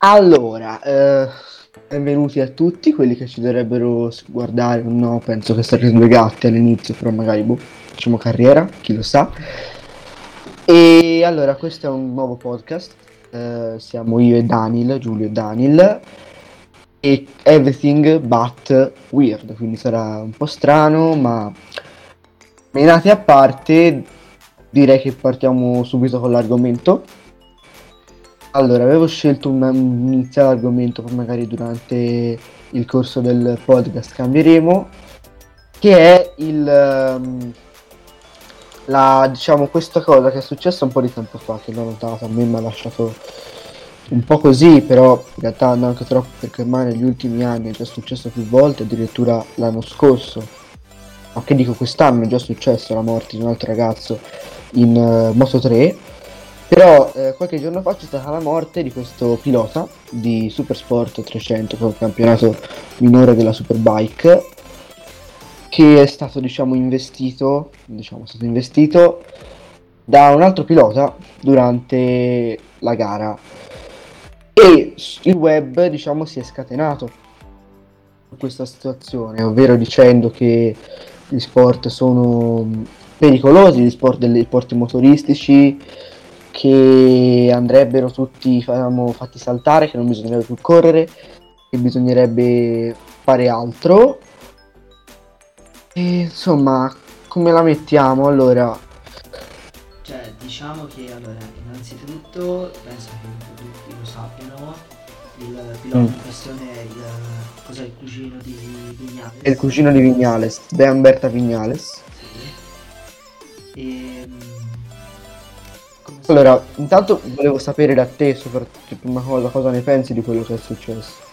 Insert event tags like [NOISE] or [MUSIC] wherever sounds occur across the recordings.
Allora, eh, benvenuti a tutti quelli che ci dovrebbero guardare o no, penso che sarete due gatti all'inizio, però magari boh, facciamo carriera, chi lo sa. E allora, questo è un nuovo podcast, eh, siamo io e Daniel, Giulio e Daniel, e Everything But Weird, quindi sarà un po' strano, ma menati a parte, direi che partiamo subito con l'argomento. Allora, avevo scelto un, iniziale argomento, poi magari durante il corso del podcast cambieremo, che è il... Um, la, diciamo, questa cosa che è successa un po' di tempo fa, che l'ho notata, a me mi ha lasciato un po' così, però in realtà non anche troppo, perché ormai negli ultimi anni è già successo più volte, addirittura l'anno scorso, ma che dico quest'anno è già successo la morte di un altro ragazzo in uh, Moto 3, però eh, qualche giorno fa c'è stata la morte di questo pilota di Supersport 300, che è un campionato minore della Superbike, che è stato diciamo investito, diciamo, è stato investito da un altro pilota durante la gara. E il web diciamo si è scatenato in questa situazione, ovvero dicendo che gli sport sono pericolosi, gli sport degli sport motoristici che andrebbero tutti diciamo, fatti saltare, che non bisognerebbe più correre, che bisognerebbe fare altro. E, insomma, come la mettiamo allora? Cioè, diciamo che allora, innanzitutto penso che tutti lo sappiano, il pilota mm. in questione è il, cos'è il cugino di Vignales. È il cugino di Vignales, De Umberta Vignales. Sì. E allora, intanto volevo sapere da te, soprattutto una cosa, cosa ne pensi di quello che è successo?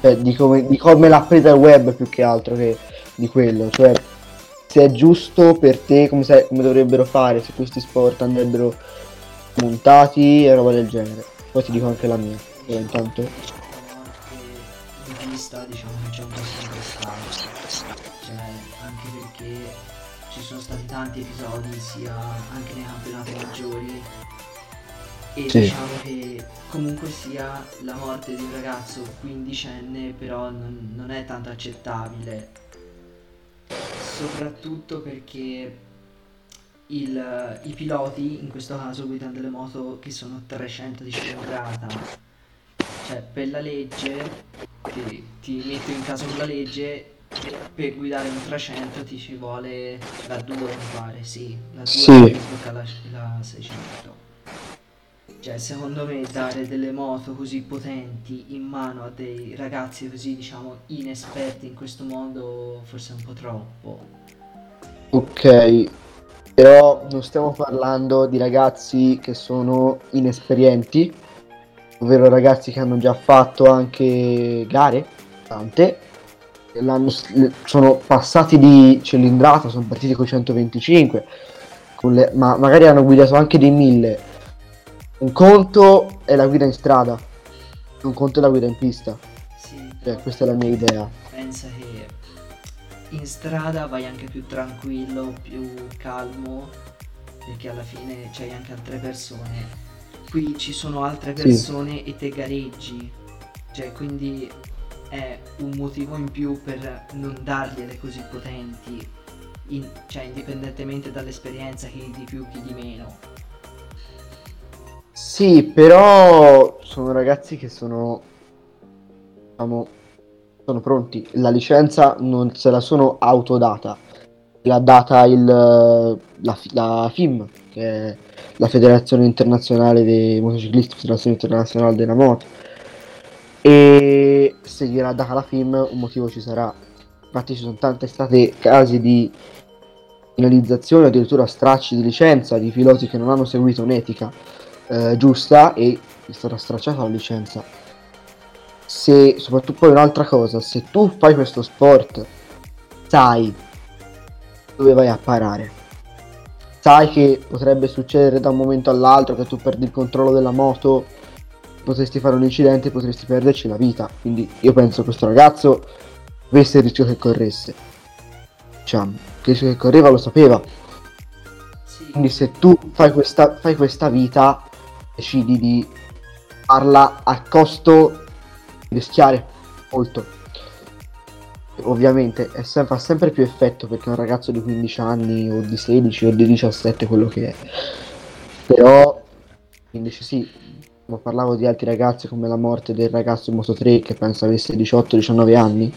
Cioè, di come, di come l'ha presa il web più che altro che di quello, cioè se è giusto per te, come, sai, come dovrebbero fare, se questi sport andrebbero montati e roba del genere. Poi ti dico anche la mia, però intanto... Di vista, diciamo che c'è un po' interessante, cioè anche perché sono stati tanti episodi sia anche nei campionati maggiori. E sì. diciamo che comunque sia la morte di un ragazzo quindicenne però non, non è tanto accettabile. Soprattutto perché il, i piloti in questo caso guidano delle moto che sono 300 di cilindrata. Cioè per la legge ti, ti metto in caso con la legge per guidare un 300 ti ci vuole la 2 mi pare, sì, la 2 sì. la, la 600. Cioè, secondo me dare delle moto così potenti in mano a dei ragazzi così, diciamo, inesperti in questo mondo forse è un po' troppo. Ok, però non stiamo parlando di ragazzi che sono inesperienti, ovvero ragazzi che hanno già fatto anche gare, tante, sono passati di cilindrata, sono partiti con 125, con le, ma magari hanno guidato anche dei 1000. Un conto è la guida in strada, un conto è la guida in pista. Sì, cioè, questa è la mia idea. Pensa che in strada vai anche più tranquillo, più calmo, perché alla fine c'hai anche altre persone. Qui ci sono altre persone sì. e te gareggi. Cioè, quindi è un motivo in più per non dargliele così potenti, in, cioè indipendentemente dall'esperienza chi di più chi di meno. Sì, però sono ragazzi che sono, diciamo, sono pronti. La licenza non se la sono autodata, l'ha data il, la, la FIM, che è la Federazione Internazionale dei Motociclisti, Federazione Internazionale della Moto e se gliel'ha data la film un motivo ci sarà. Infatti ci sono tanti stati casi di finalizzazione addirittura stracci di licenza di piloti che non hanno seguito un'etica eh, giusta e è stata stracciata la licenza. Se soprattutto poi un'altra cosa se tu fai questo sport sai dove vai a parare. Sai che potrebbe succedere da un momento all'altro che tu perdi il controllo della moto potresti fare un incidente e potresti perderci la vita. Quindi io penso che questo ragazzo avesse il rischio che corresse. Che il rischio che correva lo sapeva. Sì. Quindi se tu fai questa, fai questa vita, decidi di parla a costo di rischiare molto. Ovviamente è sem- fa sempre più effetto perché un ragazzo di 15 anni o di 16 o di 17 quello che è. Però invece sì, ma parlavo di altri ragazzi come la morte del ragazzo in Moto 3 che penso avesse 18-19 anni.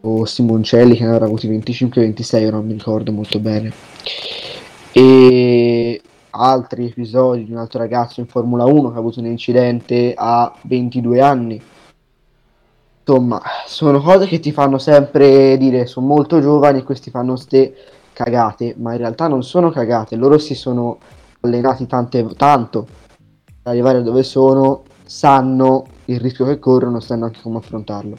O Simoncelli che ne avrà avuti 25-26 non mi ricordo molto bene. E altri episodi di un altro ragazzo in Formula 1 che ha avuto un incidente a 22 anni. Insomma sono cose che ti fanno sempre dire sono molto giovani e questi fanno ste cagate ma in realtà non sono cagate loro si sono allenati tante, tanto arrivare dove sono sanno il rischio che corrono sanno anche come affrontarlo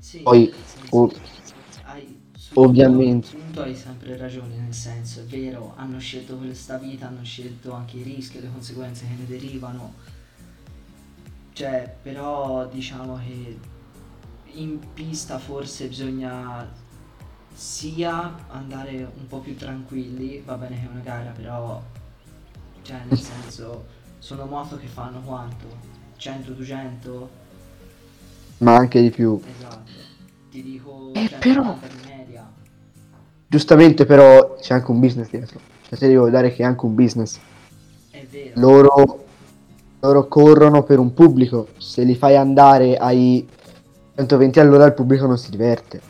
Sì, Poi, sì, o- sì, hai, ovviamente. punto hai sempre ragione, nel senso, è vero, hanno scelto questa vita, hanno scelto anche i rischi e le conseguenze che ne derivano. Cioè, però diciamo che in pista forse bisogna sia andare un po' più tranquilli, va bene che è una gara, però cioè nel senso sono moto che fanno quanto? 100-200? ma anche di più Esatto. Ti dico Eh, 190 però- giustamente però c'è anche un business dietro cioè ti devo dare che è anche un business È vero. loro, loro corrono per un pubblico se li fai andare ai 120 all'ora il pubblico non si diverte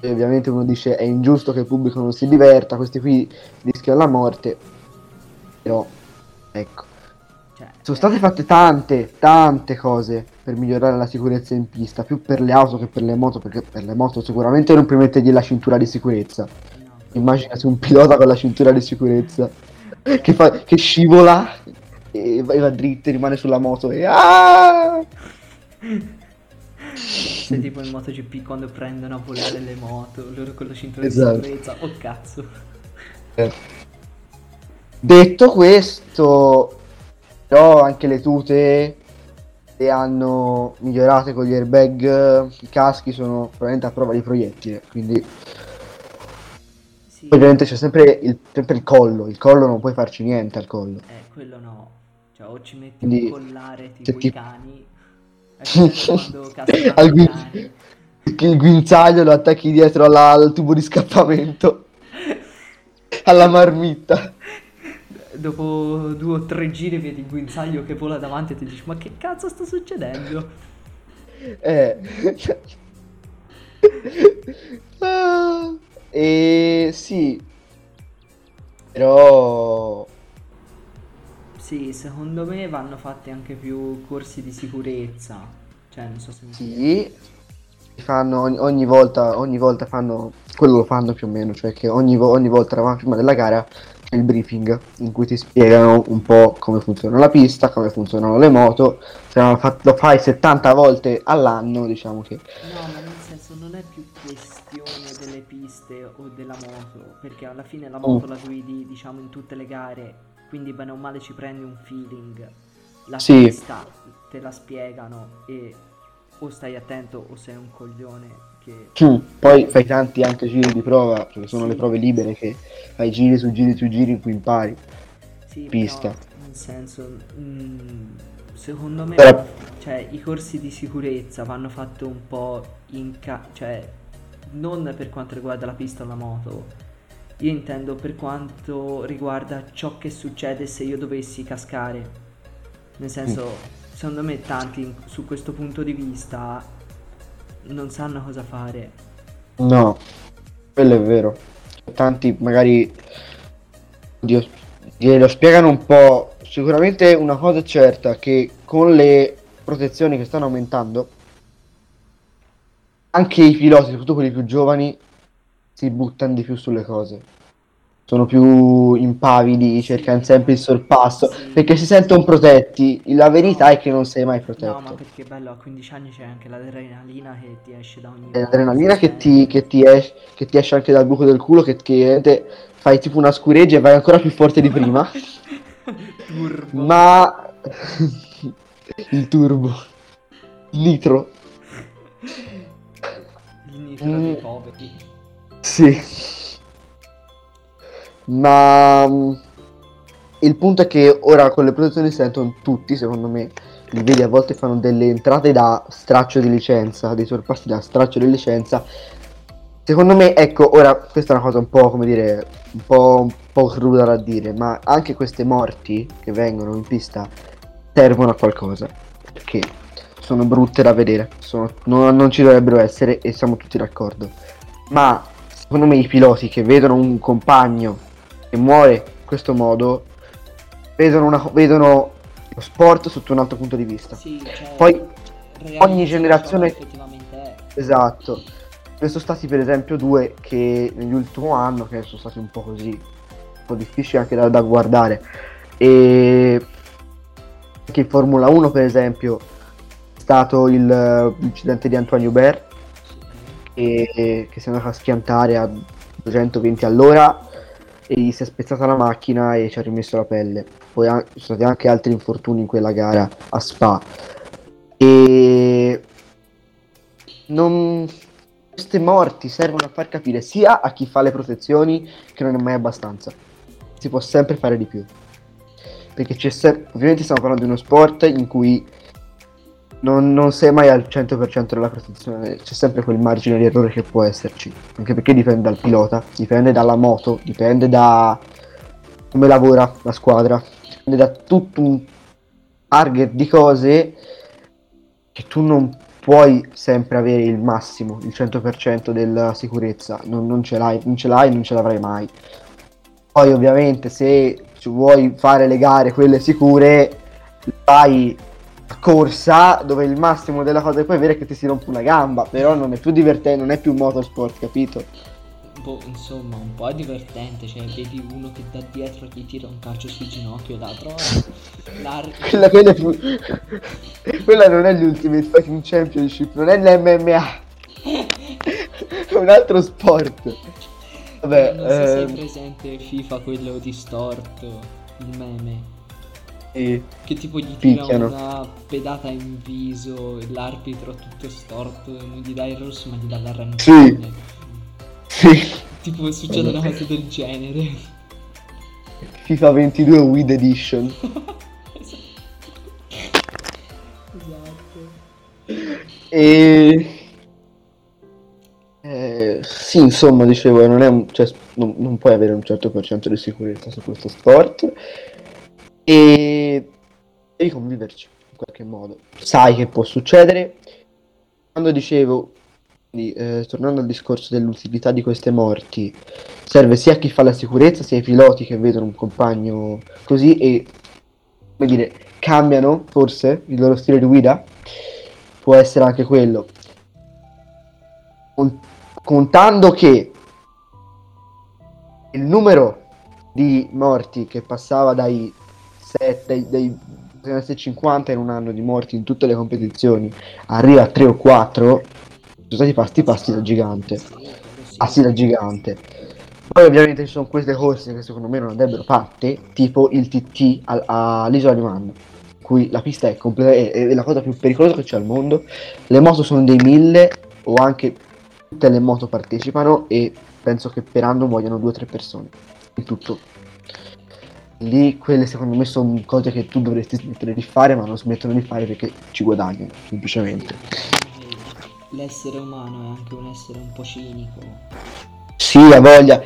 e ovviamente uno dice è ingiusto che il pubblico non si diverta questi qui rischiano la morte però ecco Cioè, sono eh, state fatte tante, tante cose per migliorare la sicurezza in pista, più per le auto che per le moto, perché per le moto sicuramente non puoi mettergli la cintura di sicurezza. no. Immaginati un pilota con la cintura di sicurezza [LAUGHS] che, fa, che scivola e va, e va dritto e rimane sulla moto e ah! [LAUGHS] Sei tipo in MotoGP quando prendono a volare le moto, loro con la cintura Esatto. di sicurezza. Oh cazzo. Eh. Detto questo, però anche le tute le hanno migliorate con gli airbag, i caschi sono probabilmente a prova di proiettile, quindi Sì, ovviamente c'è sempre il, sempre il collo, il collo non puoi farci niente al collo. eh, quello no. Cioè, o ci metti Quindi, un collare tipo se i ti- cani. [LAUGHS] [LAUGHS] Al i gui- cani? Il guinzaglio lo attacchi dietro alla- al tubo di scappamento, [LAUGHS] alla marmitta. Dopo due o tre giri vedi il guinzaglio che vola davanti e ti dici ma che cazzo sta succedendo? Eh. Ah, e sì, però Sì, secondo me vanno fatti anche più corsi di sicurezza. Cioè, non so se mi sì, fanno ogni, ogni volta, ogni volta fanno, quello lo fanno più o meno, cioè che ogni, ogni volta prima della gara c'è il briefing in cui ti spiegano un po' come funziona la pista, come funzionano le moto, se lo, fa- lo fai 70 volte all'anno, diciamo che No, ma nel senso non è più questione delle piste o della moto, perché alla fine la moto la guidi, diciamo, in tutte le gare, quindi bene o male ci prendi un feeling. La Sì. pista te la spiegano e o stai attento o sei un coglione che... Mm, Poi fai tanti anche giri di prova, perché sono Sì. le prove libere che fai giri su giri su giri in cui impari. Sì, Pista. però, nel senso, mm, secondo me, Però- cioè, i corsi di sicurezza vanno fatti un po' in ca- cioè, non per quanto riguarda la pista o la moto, io intendo per quanto riguarda ciò che succede se io dovessi cascare. Nel senso, secondo me tanti su questo punto di vista non sanno cosa fare. No, quello è vero. Tanti magari Dio, glielo spiegano un po'. Sicuramente una cosa è certa che con le protezioni che stanno aumentando, anche i piloti, soprattutto quelli più giovani, si buttano di più sulle cose. Sono più impavidi, cercano sempre il sorpasso, sì. perché si sentono protetti. La verità No. è che non sei mai protetto. No, ma perché bello, a 15 anni c'è anche l'adrenalina che ti esce da ogni l'adrenalina che ti, che ti esce, che ti esce anche dal buco del culo, che, che veramente fai tipo una scureggia e vai ancora più forte di prima. [LAUGHS] Turbo. Ma [LAUGHS] il turbo, il nitro, Il nitro dei Mm. poveri. Sì. Ma mm, il punto è che ora con le protezioni si sentono tutti, secondo me, li vedi a volte fanno delle entrate da straccio di licenza, dei sorpassi da straccio di licenza. Secondo me, ecco, ora questa è una cosa un po', come dire, un po', un po' cruda da dire, ma anche queste morti che vengono in pista servono a qualcosa. Perché sono brutte da vedere, sono, non, non ci dovrebbero essere e siamo tutti d'accordo. Ma secondo me i piloti che vedono un compagno che muore in questo modo vedono, una, vedono lo sport sotto un altro punto di vista. Sì, cioè, Poi ogni generazione-. Esatto. Ne sono stati per esempio due che nell'ultimo anno che sono stati un po' così, un po' difficili anche da, da guardare. E anche in Formula 1 per esempio è stato il, eh, l'incidente di Antoine Hubert Sì. e, che si è andato a schiantare a 220 all'ora e gli si è spezzata la macchina e ci ha rimesso la pelle. Poi ci sono stati anche altri infortuni in quella gara a Spa. E non... queste morti servono a far capire sia a chi fa le protezioni che non è mai abbastanza. Si può sempre fare di più. Perché c'è se- ovviamente stiamo parlando di uno sport in cui non, non sei mai al 100% della protezione, c'è sempre quel margine di errore che può esserci, anche perché dipende dal pilota, dipende dalla moto, dipende da come lavora la squadra, dipende da tutto un target di cose che tu non puoi sempre avere il massimo, il 100% della sicurezza, non, non ce l'hai, non ce l'hai, non ce l'avrai mai. Poi ovviamente se vuoi fare le gare quelle sicure, fai corsa dove il massimo della cosa che puoi avere è che ti si rompe una gamba, però non è più divertente, non è più motorsport, capito? Boh, insomma, un po' è divertente, cioè vedi uno che da dietro ti tira un calcio sul ginocchio e l'altro l'ar- Quella, quella, è più- [LAUGHS] quella non è l'Ultimate Fighting Championship, non è l'MMA, è [LAUGHS] un altro sport. Vabbè, non so se hai ehm, presente FIFA quello distorto, il meme. Sì. Che tipo gli tira Picchiano. una pedata in viso e l'arbitro tutto storto e non gli dà il rosso ma gli dà l'arancione. Sì. Tipo succede una cosa del genere. FIFA 22 Weed Edition. esatto. E... Eh, sì, insomma, dicevo, non, è un- cioè, non, non puoi avere un certo per cento di sicurezza su questo sport e devi conviverci in qualche modo. Sai che può succedere. Quando dicevo, quindi, eh, tornando al discorso dell'utilità di queste morti, serve sia a chi fa la sicurezza, sia ai piloti che vedono un compagno così e, come dire, cambiano forse il loro stile di guida. Può essere anche quello. Con- contando che il numero di morti che passava dai 7, dai, dai 50 in un anno di morti in tutte le competizioni arriva a 3 o 4, sono stati passi passi da gigante. Passi da gigante. Poi ovviamente ci sono queste corse che secondo me non andrebbero fatte, tipo il TT al- all'isola di Man, cui la pista è, comple- è, la cosa più pericolosa che c'è al mondo. Le moto sono dei mille o anche tutte le moto partecipano e penso che per anno muoiano due o tre persone in tutto. Lì quelle secondo me sono cose che tu dovresti smettere di fare, ma non smettono di fare perché ci guadagnano, semplicemente. L'essere umano è anche un essere un po' cinico. Sì, ha voglia.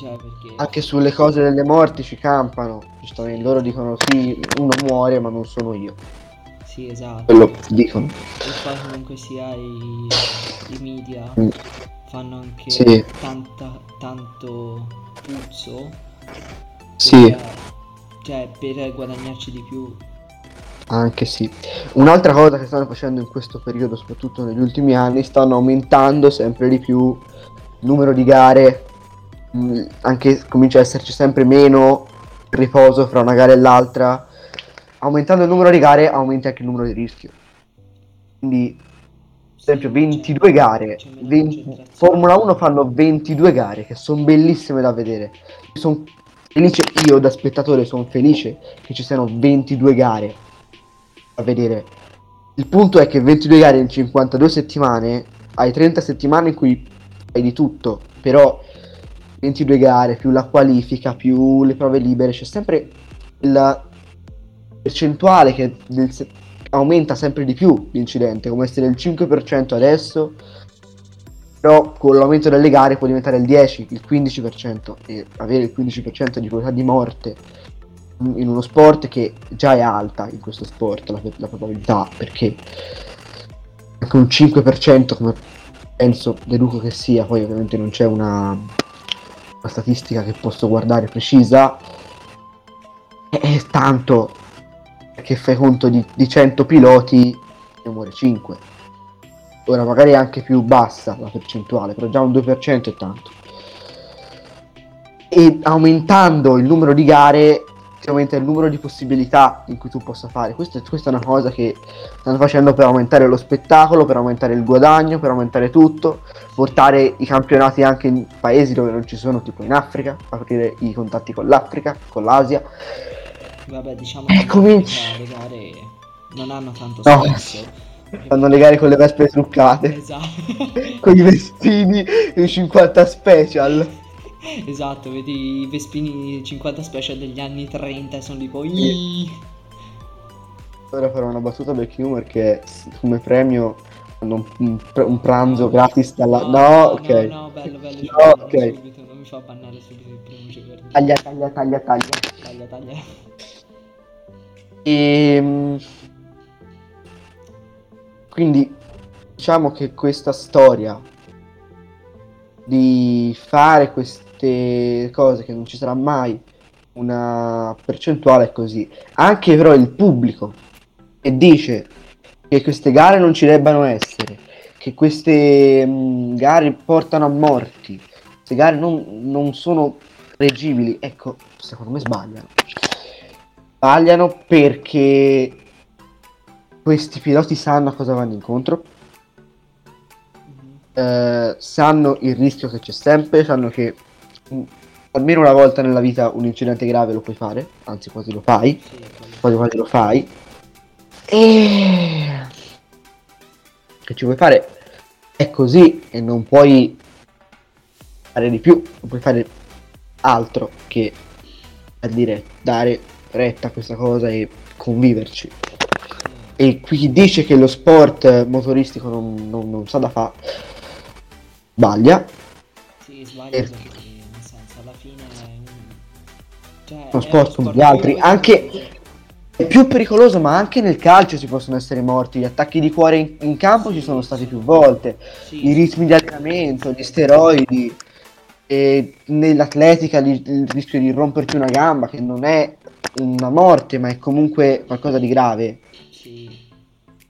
Cioè, perché Anche sulle cose delle morti ci campano. Giustamente loro dicono sì, uno muore, ma non sono io. Sì, esatto. Quello dicono. E poi comunque sia i, i media Mm. fanno anche Sì. tanta, tanto puzzo Sì, per, cioè per guadagnarci di più. anche sì. Un'altra cosa che stanno facendo in questo periodo, soprattutto negli ultimi anni, stanno aumentando sempre di più il numero di gare. mm, Anche comincia a esserci sempre meno riposo fra una gara e l'altra. Aumentando il numero di gare, aumenta anche il numero di rischio. Quindi Per esempio, c'è- 22 gare. c'è meno 20 concentrazione. Formula 1 fanno 22 gare che sono bellissime da vedere. Sono felice, io da spettatore sono felice che ci siano 22 gare a vedere. Il punto è che 22 gare in 52 settimane, hai 30 settimane in cui fai di tutto, però 22 gare più la qualifica più le prove libere, c'è sempre la percentuale che del, aumenta sempre di più l'incidente, come essere il 5% adesso, però con l'aumento delle gare può diventare il 10, il 15% e avere il 15% di probabilità di morte in uno sport che già è alta in questo sport la, la probabilità perché anche un 5% come penso deduco che sia poi ovviamente non c'è una, una statistica che posso guardare precisa è tanto che fai conto di, di 100 piloti ne muore 5 ora magari è anche più bassa la percentuale però già un 2% è tanto e aumentando il numero di gare ti aumenta il numero di possibilità in cui tu possa fare. Questo, questa è una cosa che stanno facendo per aumentare lo spettacolo, per aumentare il guadagno, per aumentare tutto, portare i campionati anche in paesi dove non ci sono, tipo in Africa, aprire i contatti con l'Africa, con l'Asia. Vabbè, diciamo che cominci... le gare non hanno tanto no. Fanno le gare con le vespe truccate. Esatto. [LAUGHS] con i vestini i 50 special. Esatto, vedi i Vespini 50 special degli anni 30 e sono tipo... Sì. Ora farò una battuta perché humor che come premio hanno un, un, pranzo gratis dalla... No, no, ok. No, no, bello, bello. No, ok. Subito, non mi fa bannare subito il primo giovedì. Taglia, taglia, taglia, taglia. Taglia, taglia. E... Quindi diciamo che questa storia di fare queste cose che non ci sarà mai una percentuale così. Anche però il pubblico che dice che queste gare non ci debbano essere, che queste mh, mm, gare portano a morti, queste gare non, non sono reggibili, ecco, secondo me sbagliano. Sbagliano perché questi piloti sanno a cosa vanno incontro. Eh, sanno il rischio che c'è sempre, sanno che almeno una volta nella vita un incidente grave lo puoi fare, anzi quasi lo fai, sì, quasi quasi lo fai. E che ci vuoi fare? È così e non puoi fare di più, non puoi fare altro che a dire dare retta a questa cosa e conviverci. E chi dice che lo sport motoristico non, non, non sa da fare, sbaglia. Sì, sbaglia. E cioè, uno sport come gli altri, anche è più pericoloso, ma anche nel calcio si possono essere morti. Gli attacchi di cuore in, in campo ci sono stati più volte, sì. i ritmi di allenamento, gli steroidi, e nell'atletica il rischio di romperti una gamba, che non è una morte, ma è comunque qualcosa di grave. Sì.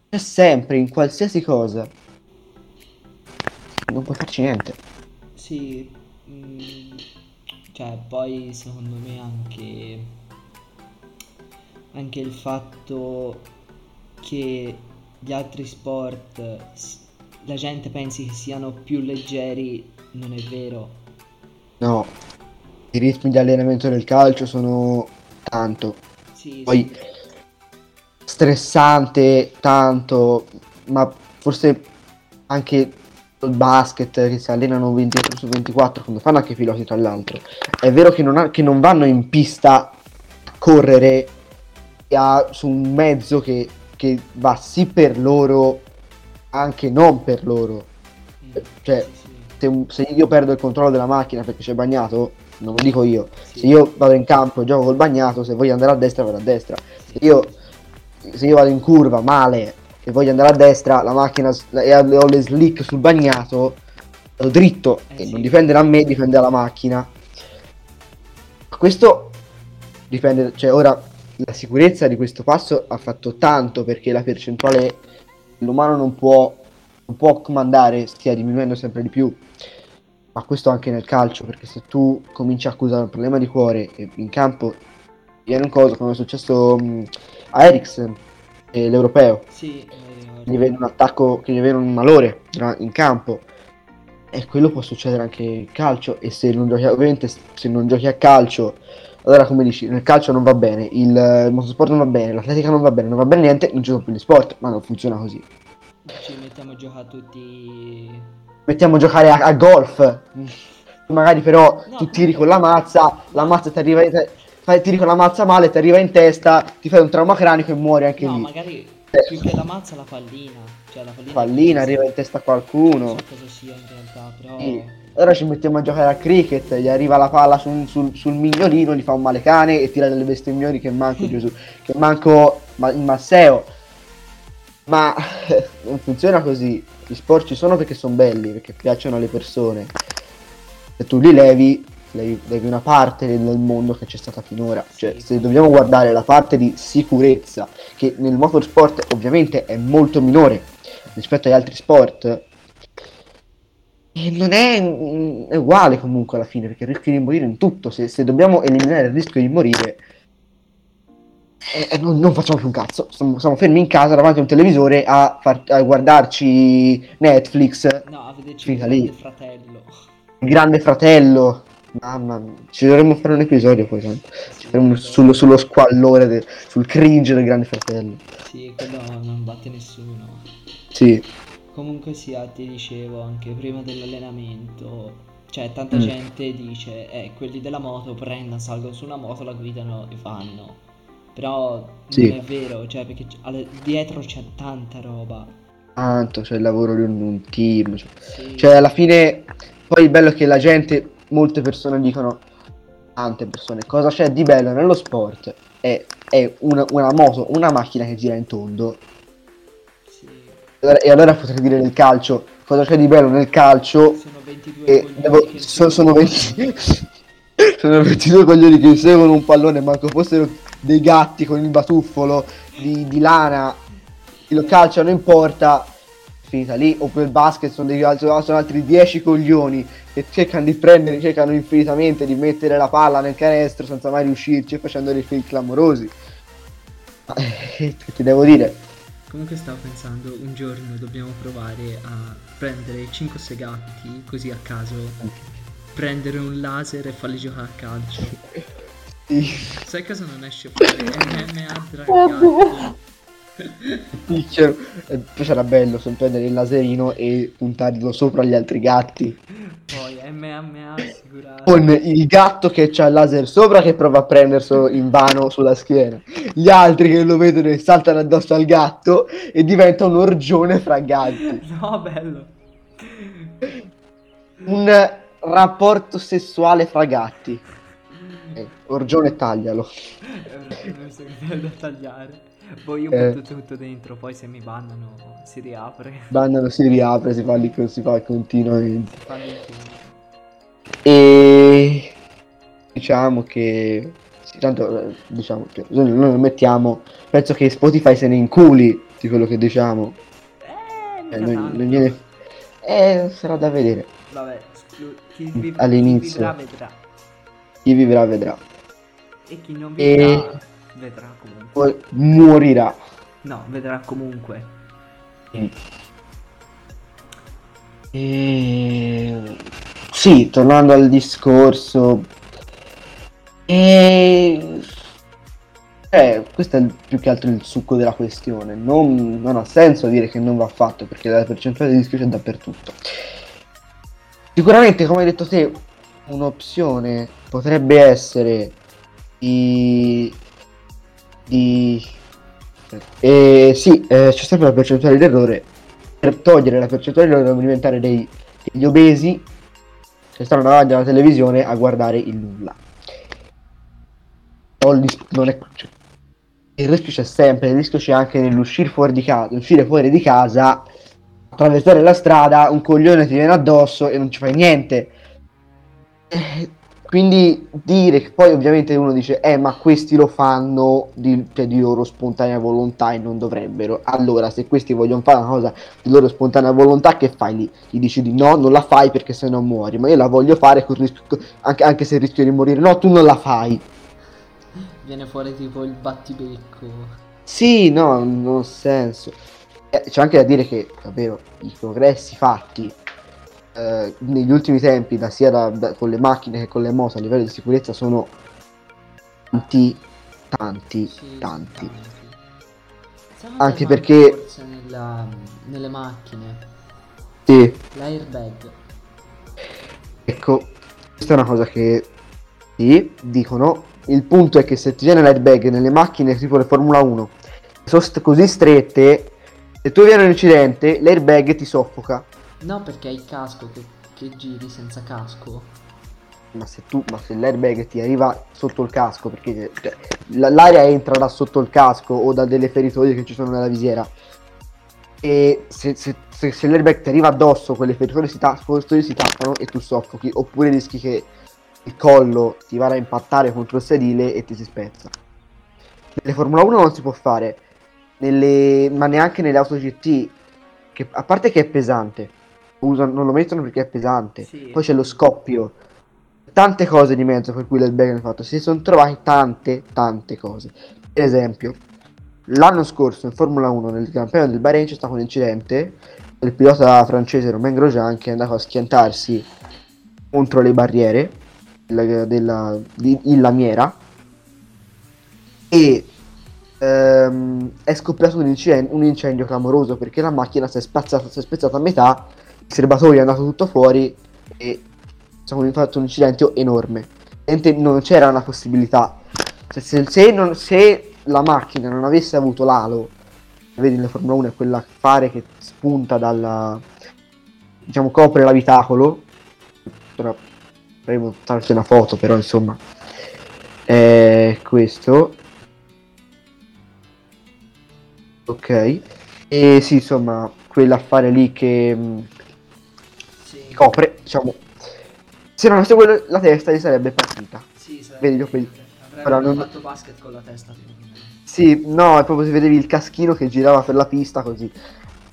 C'è sempre, in qualsiasi cosa. Non puoi farci niente. Sì. Mm cioè, poi secondo me anche, anche il fatto che gli altri sport la gente pensi che siano più leggeri non è vero. No, i ritmi di allenamento del calcio sono tanto. Sì, poi sì. Stressante tanto, ma forse anche il basket che si allenano 24 su 24 come fanno anche i piloti tra l'altro. È vero che non, ha, che non vanno in pista a correre a, su un mezzo che, che, va sì per loro anche non per loro. Mm. cioè se, se, io perdo il controllo della macchina perché c'è bagnato non lo dico io. Se io vado in campo e gioco col bagnato se voglio andare a destra vado a destra. Se io, se io vado in curva male e voglio andare a destra, la macchina e ho le slick sul bagnato, vado dritto eh e sì. non dipende da me, dipende dalla macchina. Questo dipende, cioè ora la sicurezza di questo passo ha fatto tanto perché la percentuale l'umano non può, non può comandare, stia diminuendo sempre di più. Ma questo anche nel calcio, perché se tu cominci a accusare un problema di cuore in campo viene un coso come è successo mh, a Ericsson eh, l'europeo. Sì, eh, gli viene un attacco, che gli viene un malore in campo. E quello può succedere anche in calcio. E se non giochi, ovviamente, se non giochi a calcio, allora come dici, nel calcio non va bene, il, il motorsport non va bene, l'atletica non va bene, non va bene niente, non ci sono più gli sport, ma non funziona così. Ci mettiamo a giocare tutti. Mettiamo a giocare a, a golf. [LAUGHS] Magari però no, tu tiri con la mazza, la mazza ti arriva. Fai, ti dicono la mazza male, ti arriva in testa, ti fai un trauma cranico e muori anche no, lì. magari Eh. più che la mazza la pallina. Cioè la pallina, Pallina arriva in testa a Non qualcuno. so cosa sia in realtà, però... Sì. Allora ci mettiamo a giocare a cricket, gli arriva la palla sul, sul, sul mignolino, gli fa un male cane e tira delle bestemmioni che manco [LAUGHS] Gesù, che manco ma, il Masseo. Ma [LAUGHS] non funziona così. Gli sport ci sono perché sono belli, perché piacciono alle persone. Se tu li levi, levi una parte del mondo che c'è stata finora. Cioè, Sì. se dobbiamo guardare la parte di sicurezza, che nel motorsport ovviamente è molto minore rispetto agli altri sport, e non è, mm, è uguale comunque alla fine, perché rischi di morire in tutto. Se, se dobbiamo eliminare il rischio di morire, eh, eh, non, non facciamo più un cazzo. Stiamo, stiamo fermi in casa davanti a un televisore a, far- a guardarci Netflix, No, a vederci il lì. grande fratello. il Grande Fratello. Mamma mia, ci dovremmo fare un episodio poi, tanto. Ci faremo sullo, sullo squallore, del- sul cringe del Grande Fratello. Sì, quello non batte nessuno. Sì, Comunque sia, ti dicevo anche prima dell'allenamento, cioè tanta Mm. gente dice, eh, quelli della moto prendono, salgono su una moto, la guidano e fanno. Però Sì. non è vero, cioè perché alle- dietro c'è tanta roba. tanto c'è il lavoro di un, un team. cioè- Sì, Cioè, alla fine, poi il bello è che la gente, molte persone dicono, tante persone, cosa c'è di bello nello sport? È, è una, una moto, una macchina che gira in tondo. sì. E allora- E allora potrei dire del calcio, cosa c'è di bello nel calcio? Sono 22 E coglioni devo- che so- si- sono 20 [LAUGHS] sono 22 coglioni che seguono un pallone, manco fossero dei gatti con il batuffolo di, di lana, lo calciano in porta, finita lì. Oppure il basket sono, dei, sono sono altri 10 coglioni che cercano di prendere, cercano infinitamente di mettere la palla nel canestro senza mai riuscirci, facendo dei fail clamorosi. Ma, [LAUGHS] eh, che ti devo dire? Comunque stavo pensando, un giorno dobbiamo provare a prendere 5 segatti così a caso, prendere un laser e farli giocare a calcio. Sì. Sai cosa non esce fuori? MMA dragati. Picchiano. E poi sarà bello se prendere il laserino e puntarlo sopra gli altri gatti. Poi MMA assicurato. Con il gatto che c'ha il laser sopra che prova a prenderselo in vano sulla schiena. Gli altri che lo vedono e saltano addosso al gatto e diventa un orgione fra gatti. [LAUGHS] No, bello. Un rapporto sessuale fra gatti. Eh, orgione taglialo. Non so che da tagliare. Poi io Eh. butto tutto dentro, poi se mi bannano si riapre. Bandano si riapre, si fa lì si fa continuamente. Il film. E diciamo che sì, tanto eh, diciamo che noi lo mettiamo. Penso che Spotify se ne inculi di quello che diciamo. Eh, Eh, non- non gliene- eh, sarà da vedere. Vabbè, chi, vi- All'inizio. chi. Chi vivrà vedrà. E chi non E- vivrà vedrà comunque. Poi morirà. No, vedrà comunque. E... Sì, tornando al discorso. E... Eh, questo è il- più che altro il succo della questione. Non, non ha senso dire che non va fatto perché la percentuale di rischio c'è dappertutto. Sicuramente, come hai detto te, un'opzione potrebbe essere di. di. Eh, sì, eh, c'è sempre la percentuale di errore. Per togliere la percentuale di errore dobbiamo diventare dei, degli obesi che stanno davanti alla televisione a guardare il nulla. Non è- cioè, il rischio c'è sempre, il rischio c'è anche nell'uscire fuori di casa, uscire fuori di casa, attraversare la strada, un coglione ti viene addosso e non ci fai niente. Eh, Quindi dire che poi ovviamente uno dice, eh ma questi lo fanno di, cioè, di loro spontanea volontà e non dovrebbero. Allora se questi vogliono fare una cosa di loro spontanea volontà, che fai lì? Gli dici di no, non la fai perché se no muori, ma io la voglio fare rischio, anche, anche se rischio di morire. No, tu non la fai. Viene fuori tipo il battibecco. Sì, no, non ha senso. Eh, c'è anche da dire che davvero i progressi fatti eh, negli ultimi tempi, da sia da- da- con le macchine che con le moto a livello di sicurezza, sono tanti, tanti, Sì, tanti. Secondo Anche perché- nella- nelle macchine Sì, l'airbag. ecco, questa è una cosa che sì, dicono, Il punto è che se ti viene l'airbag nelle macchine tipo le Formula 1, sono st- così strette, se tu vieni un incidente, l'airbag ti soffoca. No, perché hai il casco che, che giri senza casco. Ma se tu, ma se l'airbag ti arriva sotto il casco, perché cioè, l'aria entra da sotto il casco o da delle feritoie che ci sono nella visiera. E se, se, se, se l'airbag ti arriva addosso, quelle feritoie si, ta- si tappano e tu soffochi. Oppure rischi che il collo ti vada a impattare contro il sedile e ti si spezza. Nelle Formula 1 non si può fare, nelle, ma neanche nelle auto GT, che, a parte che è pesante, usano, non lo mettono perché è pesante, Sì. poi c'è lo scoppio, tante cose di mezzo per cui l'airbag è fatto, si sono trovate tante, tante cose. Per esempio, l'anno scorso in Formula 1 nel Gran Premio del Bahrain c'è stato un incidente, il pilota francese Romain Grosjean che è andato a schiantarsi contro le barriere della, della- di, in lamiera. E ehm, è scoppiato un incendio, un incendio clamoroso perché la macchina si è spazzata, si è spezzata a metà, serbatoio è andato tutto fuori e è fatto un incidente enorme. Non c'era una possibilità. Se, se- se non- se la macchina non avesse avuto l'alo, vedi nella Formula 1 è quella fare che spunta dalla diciamo copre l'abitacolo. Ora faremo farci una foto, però insomma è questo. Ok. E sì, insomma, quell'affare lì che. Copre, diciamo. Se non avesse quello, la testa gli sarebbe partita. Sì, sarebbe Vedi. Avrebbero però non- fatto basket con la testa. Sì, no, è proprio si vedevi il caschino che girava per la pista così.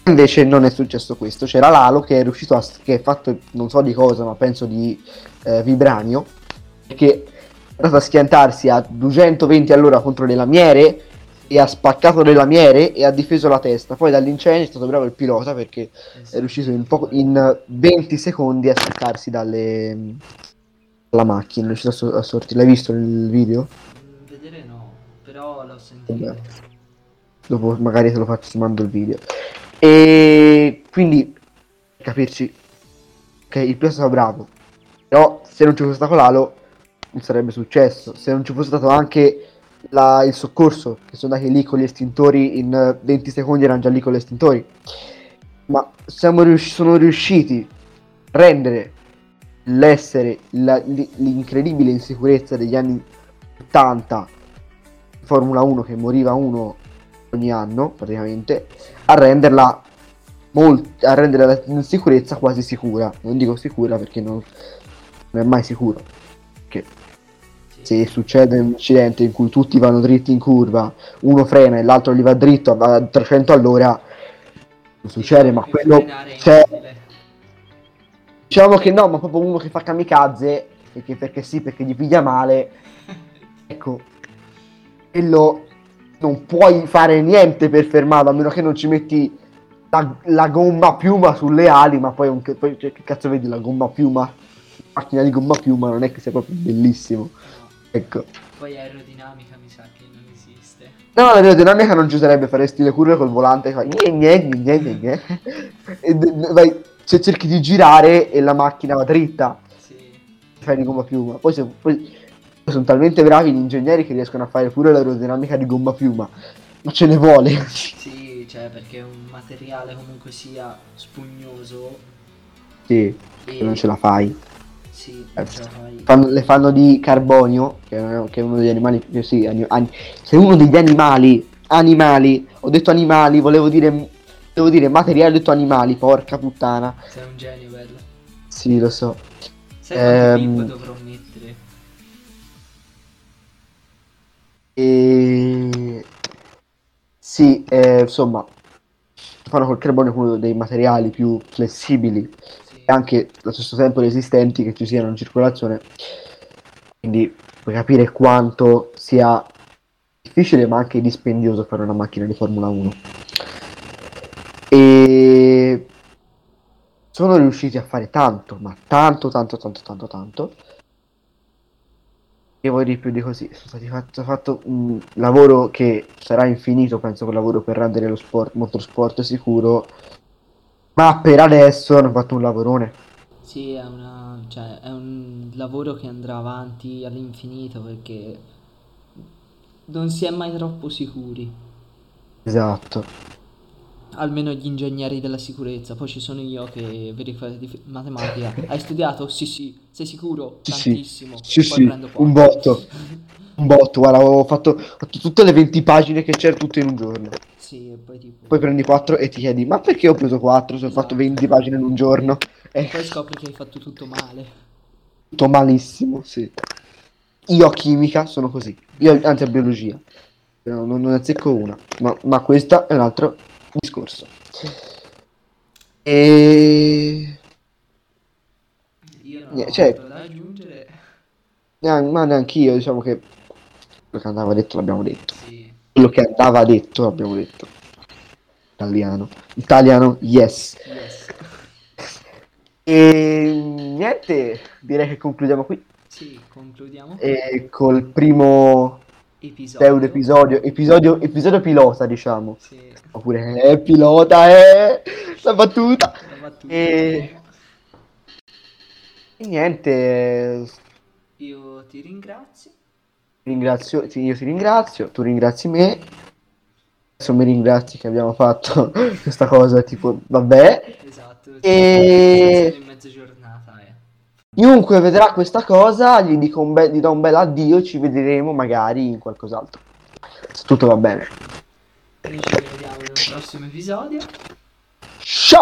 Invece non è successo questo. C'era l'alo che è riuscito a. che è fatto non so di cosa, ma penso di eh, vibranio. Che è andato a schiantarsi a 220 all'ora contro le lamiere. E ha spaccato le lamiere e ha difeso la testa. Poi dall'incendio è stato bravo il pilota perché sì. è riuscito in, poco- in 20 secondi a staccarsi dalle, dalla macchina. È riuscito a, so- a sortire. L'hai visto nel video? Vedere no, però l'ho sentito. Vabbè. Dopo magari te lo faccio, ti mando il video. E quindi, per capirci, che il pilota è stato bravo. Però se non ci fosse stato l'alo, non sarebbe successo. Se non ci fosse stato anche la- il soccorso, che sono andati lì con gli estintori, in eh, 20 secondi erano già lì con gli estintori. Ma riusci- sono riusciti a rendere l'essere, la- l'incredibile insicurezza degli anni 80 Formula 1 che moriva uno ogni anno praticamente a renderla molt- a rendere la insicurezza quasi sicura non dico sicura perché non, non è mai sicuro. Se succede un incidente in cui tutti vanno dritti in curva uno frena e l'altro gli va dritto a 300 all'ora non succede ma quello c'è. Diciamo che no ma proprio uno che fa kamikaze perché, perché sì perché gli piglia male. [LAUGHS] Ecco quello non puoi fare niente per fermarlo a meno che non ci metti la, la gomma piuma sulle ali ma poi, un- poi cioè, che cazzo vedi la gomma piuma? Macchina di gomma piuma non è che sia proprio bellissimo. Ecco Poi aerodinamica mi sa che non esiste. no l'aerodinamica non ci sarebbe faresti le curve col volante che fai gne, gne, gne, [LAUGHS] e vai, se cerchi di girare e la macchina va dritta Sì. fai di gomma piuma. Poi, se- poi sono talmente bravi gli ingegneri che riescono a fare pure l'aerodinamica di gomma piuma. Ma ce ne vuole. Sì, cioè perché è un materiale comunque sia spugnoso sì, e non ce la fai. Sì, Eh. Fanno- le fanno di carbonio, che è, uno degli animali. eh, Sì, ani- ani- se uno degli animali. Animali, ho detto animali, volevo dire. Devo dire materiale, ho detto animali, porca puttana. Sei un genio, bello. Sì, lo so. Sai quanti Ehm, bip dovrò mettere? E... Sì, eh, insomma, fanno col carbonio uno dei materiali più flessibili anche allo stesso tempo resistenti che ci siano in circolazione. Quindi puoi capire quanto sia difficile ma anche dispendioso fare una macchina di Formula 1. E sono riusciti a fare tanto, ma tanto, tanto, tanto, tanto, tanto. Che vuoi di più di così? Sono stati fatto, fatto un lavoro che sarà infinito, penso, quel lavoro per rendere lo sport, motorsport sicuro. Ma per adesso hanno fatto un lavorone. Sì, è una, cioè, è un lavoro che andrà avanti all'infinito perché non si è mai troppo sicuri. Esatto. Almeno gli ingegneri della sicurezza. Poi ci sono io che verifico di matematica. Hai studiato? Sì, sì. Sei sicuro? Sì. Tantissimo. Sì, Poi sì, un botto. [LAUGHS] Un botto, guarda, ho fatto, ho fatto tutte le 20 pagine che c'erano tutte in un giorno. Sì, poi tipo... Poi prendi 4 e ti chiedi, ma perché ho preso 4 se ho fatto Esatto. 20 pagine in un giorno? E È poi scopri che hai fatto tutto male. tutto malissimo, sì. Io a chimica sono così, io anzi a biologia, non, non ne azzecco una, ma, ma questo è un altro discorso. E... Io non ho cioè- da aggiungere. nean- ma neanche io, diciamo che quello che andava detto l'abbiamo detto. Sì. Quello che andava detto l'abbiamo detto. Italiano. Italiano, yes. Yes. E niente, direi che concludiamo qui. Sì, concludiamo. E col primo Episodio. episodio, episodio, episodio pilota, diciamo. Sì, Oppure eh, pilota, eh, la battuta. la battuta. E- E niente, Io ti ringrazio. Ringrazio, sì, io ti ringrazio, tu ringrazi me. Adesso mi ringrazi che abbiamo fatto [LAUGHS] questa cosa, tipo, vabbè. Esatto. E- Siamo in mezza giornata, eh. Chiunque vedrà questa cosa, gli dico un bel, gli do un bel addio, ci vedremo magari in qualcos'altro. Se tutto va bene. Noi ci vediamo nel prossimo episodio. Ciao!